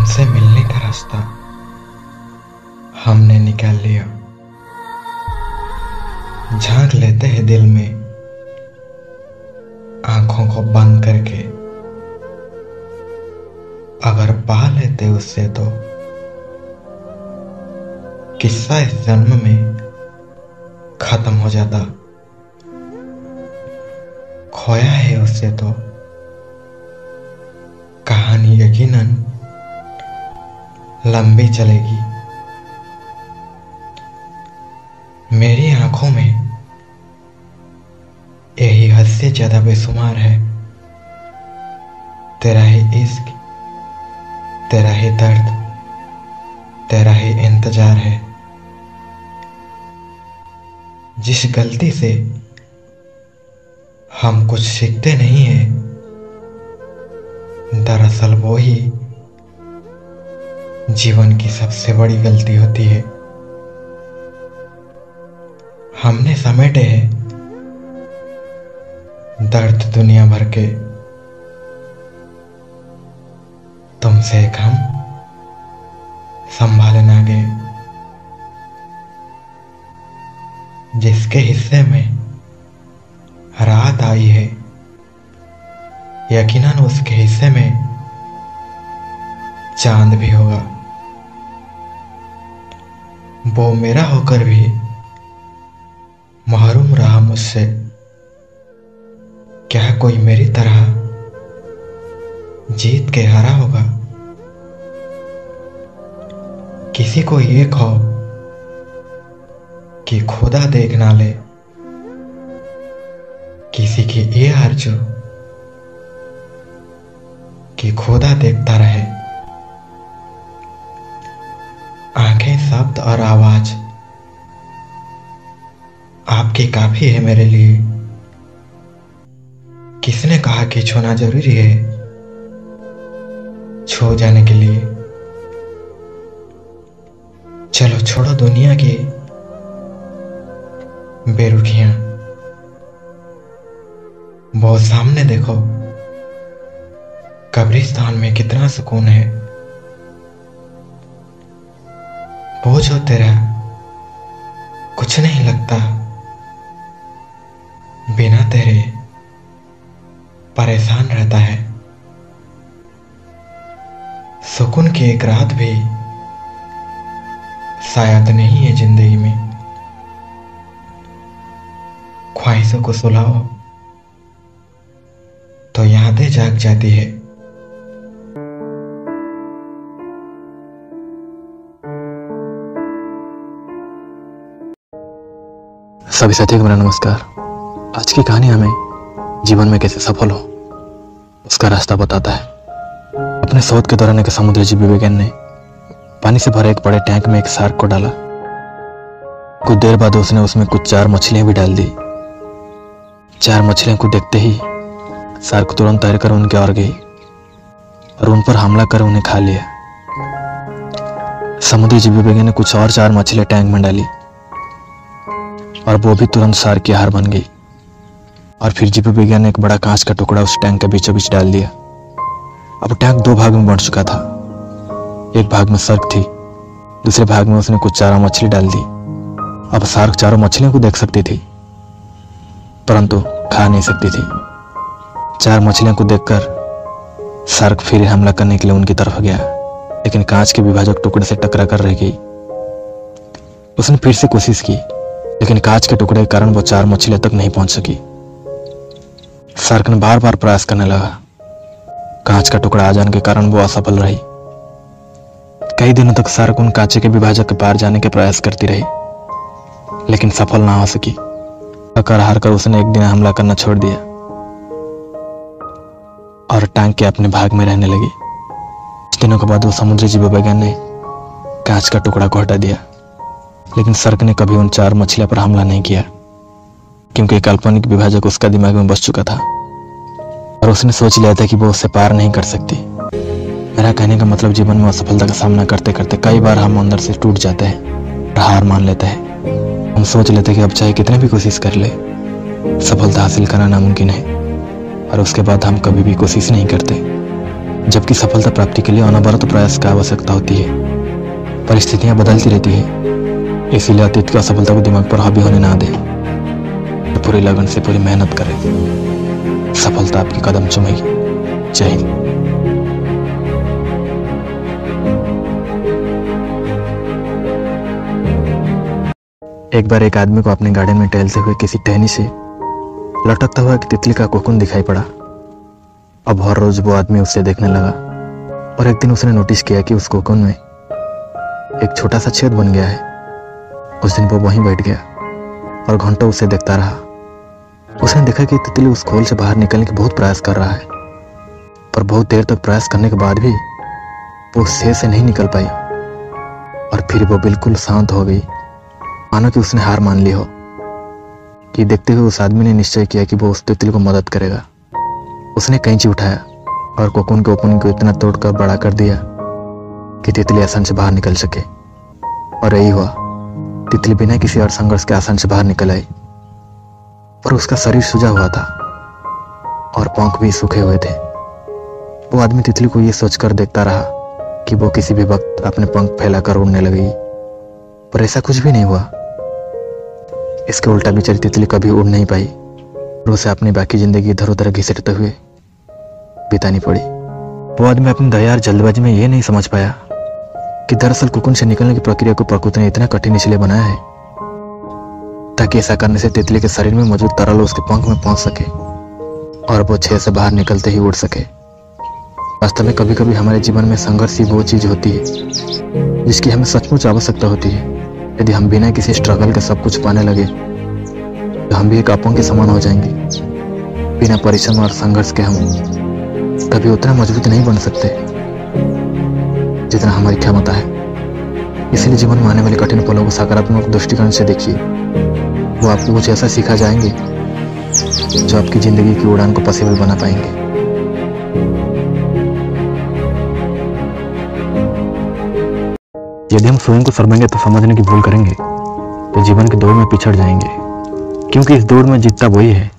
हमसे मिलने का रास्ता हमने निकाल लिया। झाँक लेते हैं दिल में, आँखों को बंद करके। अगर पा लेते उससे तो किस्सा इस जन्म में खत्म हो जाता। खोया है उससे तो कहानी यकीनन लंबी चलेगी। मेरी आँखों में यही हद से ज़्यादा बेशुमार है। तेरा ही इश्क, तेरा ही दर्द, तेरा ही इंतज़ार है। जिस गलती से हम कुछ सीखते नहीं है, दरअसल वो ही जीवन की सबसे बड़ी गलती होती है। हमने समेटे हैं। दर्द दुनिया भर के। तुमसे एक हम संभाले ना गए। जिसके हिस्से में रात आई है, यकीनन उसके हिस्से में चाँद भी होगा। वो मेरा होकर भी महरूम रहा मुझसे। क्या कोई मेरी तरह जीत के हारा होगा? किसी को ये खो कि खुदा देख ना ले। किसी की ये आरज़ू कि खुदा देखता रहे। शब्द और आवाज़ आपकी काफ़ी है मेरे लिए। किसने कहा कि छूना ज़रूरी है? छो जाने के लिए। चलो छोड़ो दुनिया की बेरुखियाँ। बहुत सामने देखो। कब्रिस्तान में कितना सुकून है। बोझ हो तेरा कुछ नहीं लगता, बिना तेरे परेशान रहता है। सुकून की एक रात भी शायद नहीं है ज़िंदगी में। ख्वाहिशों को सुलाओ तो यादें जाग जाती है। सभी साथियों को मेरा नमस्कार। आज की कहानी हमें जीवन में कैसे सफल हो, उसका रास्ता बताता है। अपने शोध के दौरान एक समुद्री जीव विज्ञान ने पानी से भरे एक बड़े टैंक में एक सार्क को डाला। कुछ देर बाद उसने उसमें कुछ चार मछलियाँ भी डाल दी। चार मछलियों को देखते ही सार्क तुरंत तैरकर उनके और गई और उन पर हमला कर उन्हें खा लिया। समुद्री जीव विज्ञान ने कुछ और चार मछलियाँ टैंक में डाली। और वो भी तुरंत सार की हार बन गई। और फिर जीव विज्ञान ने एक बड़ा कांच का टुकड़ा उस टैंक के बीचों बीच डाल दिया। अब टैंक दो भाग में बंट चुका था। एक भाग में सर्क थी, दूसरे भाग में उसने कुछ चारों मछली डाल दी। अब सार्क चारों मछलियों को देख सकती थी, परंतु खा नहीं सकती थी। चार मछलियों को देखकर सार्क फिर हमला करने के लिए उनकी तरफ़ गया, लेकिन कांच के विभाजक टुकड़े से टकरा कर रह गई। उसने फिर से कोशिश की लेकिन कांच के टुकड़े के कारण वो चार मछलियाँ तक नहीं पहुँच सकी। सार्क ने बार बार प्रयास करने लगा। कांच का टुकड़ा आ जाने के कारण वो असफल रही। कई दिनों तक सार्क उन कांचे के विभाजक के पार जाने के प्रयास करती रही, लेकिन सफल ना हो सकी। कर हार कर उसने एक दिन हमला करना छोड़ दिया। और टांग के अपने भाग में रहने लगी। कुछ दिनों के बाद वो समुद्री जीव विज्ञान ने कांच का टुकड़ा को हटा दिया। लेकिन सर्क ने कभी उन चार मछलियों पर हमला नहीं किया, क्योंकि काल्पनिक विभाजक उसका दिमाग में बस चुका था। और उसने सोच लिया था कि वो उससे पार नहीं कर सकती। मेरा कहने का मतलब जीवन में असफलता का सामना करते करते कई बार हम अंदर से टूट जाते हैं, हार मान लेते हैं। हम सोच लेते कि अब चाहे कितने भी कोशिश कर ले, सफलता हासिल करना नामुमकिन है। और उसके बाद हम कभी भी कोशिश नहीं करते, जबकि सफलता प्राप्ति के लिए अनवरत प्रयास की आवश्यकता होती है। परिस्थितियाँ बदलती रहती है। इसीलिए अतीत की असफलता को दिमाग पर हावी होने ना दे। पूरी लगन से पूरी मेहनत करें। सफलता आपकी कदम चुमेगी। जय हिंद। एक बार एक आदमी को अपने गार्डन में टहलते हुए किसी टहनी से लटकता हुआ एक तितली का कोकुन दिखाई पड़ा। अब हर रोज वो आदमी उससे देखने लगा और एक दिन उसने नोटिस किया कि उस कोकुन में एक छोटा सा छेद बन गया है। उस दिन वो वहीं बैठ गया और घंटों उसे देखता रहा। उसने देखा कि तितली उस खोल से बाहर निकलने की बहुत प्रयास कर रहा है, पर बहुत देर तक प्रयास करने के बाद भी वो उस से नहीं निकल पाई और फिर वो बिल्कुल शांत हो गई। मानो कि उसने हार मान ली हो। कि देखते हुए उस आदमी ने निश्चय किया कि वो उस तितली को मदद करेगा। उसने कैंची उठाया और कोकुन के ओपन को इतना तोड़कर बड़ा कर दिया कि तितली आसान से बाहर निकल सके और यही हुआ। तितली बिना किसी और संघर्ष के आसान से बाहर निकल आई। पर उसका शरीर सूजा हुआ था और पंख भी सूखे हुए थे। वो आदमी तितली को यह सोचकर देखता रहा कि वो किसी भी वक्त अपने पंख फैलाकर उड़ने लगेगी पर ऐसा कुछ भी नहीं हुआ। इसके उल्टा बेचारी तितली कभी उड़ नहीं पाई। और उसे अपनी बाकी ज़िंदगी इधर उधर घिसटते हुए बितानी पड़ी। वो आदमी अपनी दया और जल्दबाजी में यह नहीं समझ पाया कि दरअसल कुकुन से निकलने की प्रक्रिया को प्रकृति ने इतना कठिन इसलिए बनाया है, ताकि ऐसा करने से तितली के शरीर में मौजूद तरल उसके पंख में पहुँच सके और वो छह से बाहर निकलते ही उड़ सके। वास्तव में कभी कभी हमारे जीवन में संघर्ष ही वो चीज़ होती है, जिसकी हमें सचमुच आवश्यकता होती है। यदि हम बिना किसी स्ट्रगल के सब कुछ पाने लगे तो हम भी एक अपंग के समान हो जाएँगे। बिना परिश्रम और संघर्ष के हम कभी उतना मज़बूत नहीं बन सकते। जितना हमारी क्षमता है? इसलिए जीवन में आने वाले कठिन पलों को सकारात्मक दृष्टिकोण से देखिए। वो आपको कुछ ऐसा सिखा जाएँगे, जो आपकी ज़िंदगी की उड़ान को पॉसिबल बना पाएँगे। यदि हम स्वयं को शर्मेंगे तो समझने की भूल करेंगे तो जीवन के दौड़ में पिछड़ जाएँगे। क्योंकि इस दौड़ में जीतता वही है,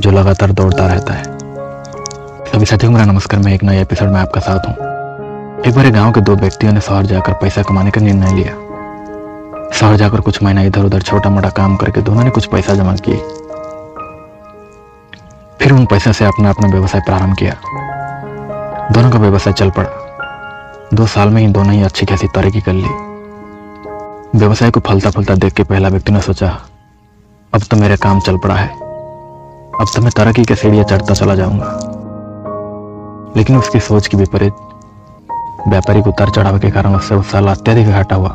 जो लगातार दौड़ता रहता है। सभी साथियों, मेरा नमस्कार। मैं एक नए एपिसोड में आपका साथ हूँ। एक बार गाँव के दो व्यक्तियों ने शहर जाकर पैसा कमाने का निर्णय लिया। शहर जाकर कुछ महीना इधर उधर छोटा मोटा काम करके दोनों ने कुछ पैसा जमा किए। फिर उन पैसे से अपना अपना व्यवसाय प्रारंभ किया। दोनों का व्यवसाय चल पड़ा। दो साल में ही दोनों ही अच्छी खासी तरक्की कर ली। व्यवसाय को फलता फलता देख के पहला व्यक्ति ने सोचा, अब तो मेरा काम चल पड़ा है। अब तो मैं तरक्की के सीढ़ियाँ चढ़ता चला जाऊँगा। लेकिन उसकी सोच की विपरीत व्यापारिक उतार चढ़ाव के कारण उससे उस साल अत्यधिक घाटा हुआ।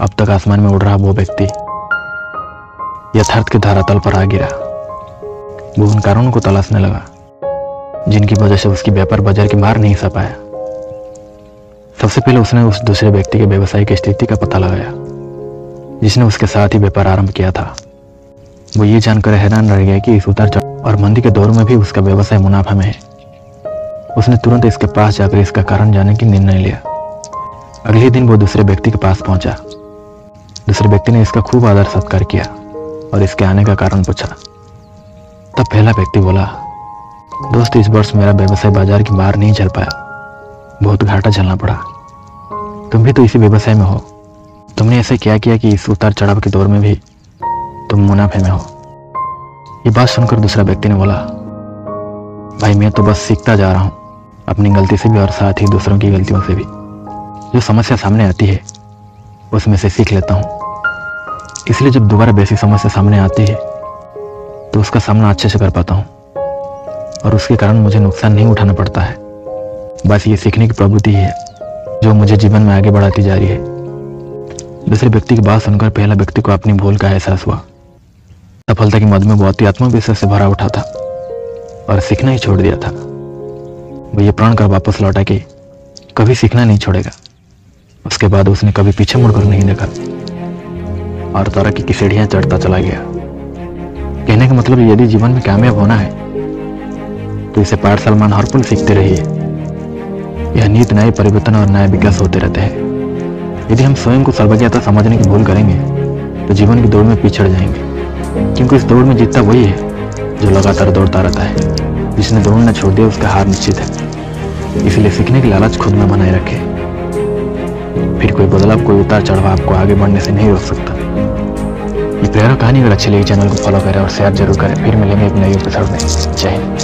अब तक आसमान में उड़ रहा वो व्यक्ति यथार्थ के धरातल पर आ गिरा। वो उन कारणों को तलाशने लगा, जिनकी वजह से उसकी व्यापार बाज़ार की मार नहीं सा पाया। सबसे पहले उसने उस दूसरे व्यक्ति के व्यवसायिक स्थिति का पता लगाया, जिसने उसके साथ ही व्यापार आरंभ किया था। वो ये जानकर हैरान रह गया कि इस उतार चढ़ और मंदी के दौर में भी उसका व्यवसाय मुनाफा में है। उसने तुरंत इसके पास जाकर इसका कारण जानने की निर्णय लिया। अगले दिन वो दूसरे व्यक्ति के पास पहुँचा। दूसरे व्यक्ति ने इसका खूब आदर सत्कार किया और इसके आने का कारण पूछा। तब पहला व्यक्ति बोला, दोस्त, इस वर्ष मेरा व्यवसाय बाज़ार की मार नहीं चल पाया। बहुत घाटा झलना पड़ा। तुम भी तो इसी व्यवसाय में हो। तुमने ऐसे क्या किया कि इस उतार चढ़ाव के दौर में भी तुम मुनाफे में हो? ये बात सुनकर दूसरा व्यक्ति ने बोला, भाई, मैं तो बस सीखता जा रहा हूँ। अपनी गलती से भी और साथ ही दूसरों की गलतियों से भी। जो समस्या सामने आती है, उसमें से सीख लेता हूँ। इसलिए जब दोबारा वैसी समस्या सामने आती है तो उसका सामना अच्छे से कर पाता हूँ। और उसके कारण मुझे नुकसान नहीं उठाना पड़ता है। बस ये सीखने की प्रवृत्ति है जो मुझे जीवन में आगे बढ़ाती जा रही है। दूसरे व्यक्ति की बात सुनकर पहला व्यक्ति को अपनी भूल का एहसास हुआ। सफलता की मद में बहुत ही आत्मविश्वास से भरा उठा था और सीखना ही छोड़ दिया था। वो ये प्रण कर वापस लौटा के कभी सीखना नहीं छोड़ेगा। उसके बाद उसने कभी पीछे मुड़कर नहीं देखा। और तरक्की की सीढ़ियाँ चढ़ता चला गया। कहने का मतलब यदि जीवन में कामयाब होना है तो इसे पाठ सलमान हर पल सीखते रहिए। यह नीत नए परिवर्तन और नए विकास होते रहते हैं। यदि हम स्वयं को सर्वज्ञता समझने की भूल करेंगे तो जीवन की दौड़ में पिछड़ जाएँगे। क्योंकि इस दौड़ में जीतता वही है, जो लगातार दौड़ता रहता है। जिसने दौड़ना छोड़ दिया, उसका हार निश्चित है। इसलिए सीखने की लालच खुद में बनाए रखे। फिर कोई बदलाव, कोई उतार चढ़ाव आपको आगे बढ़ने से नहीं रोक सकता। ये प्रेरक कहानी अगर अच्छी लगी, चैनल को फॉलो करें और शेयर ज़रूर करें। फिर मिलेंगे एक नई एपिसोड में। जय हिंद।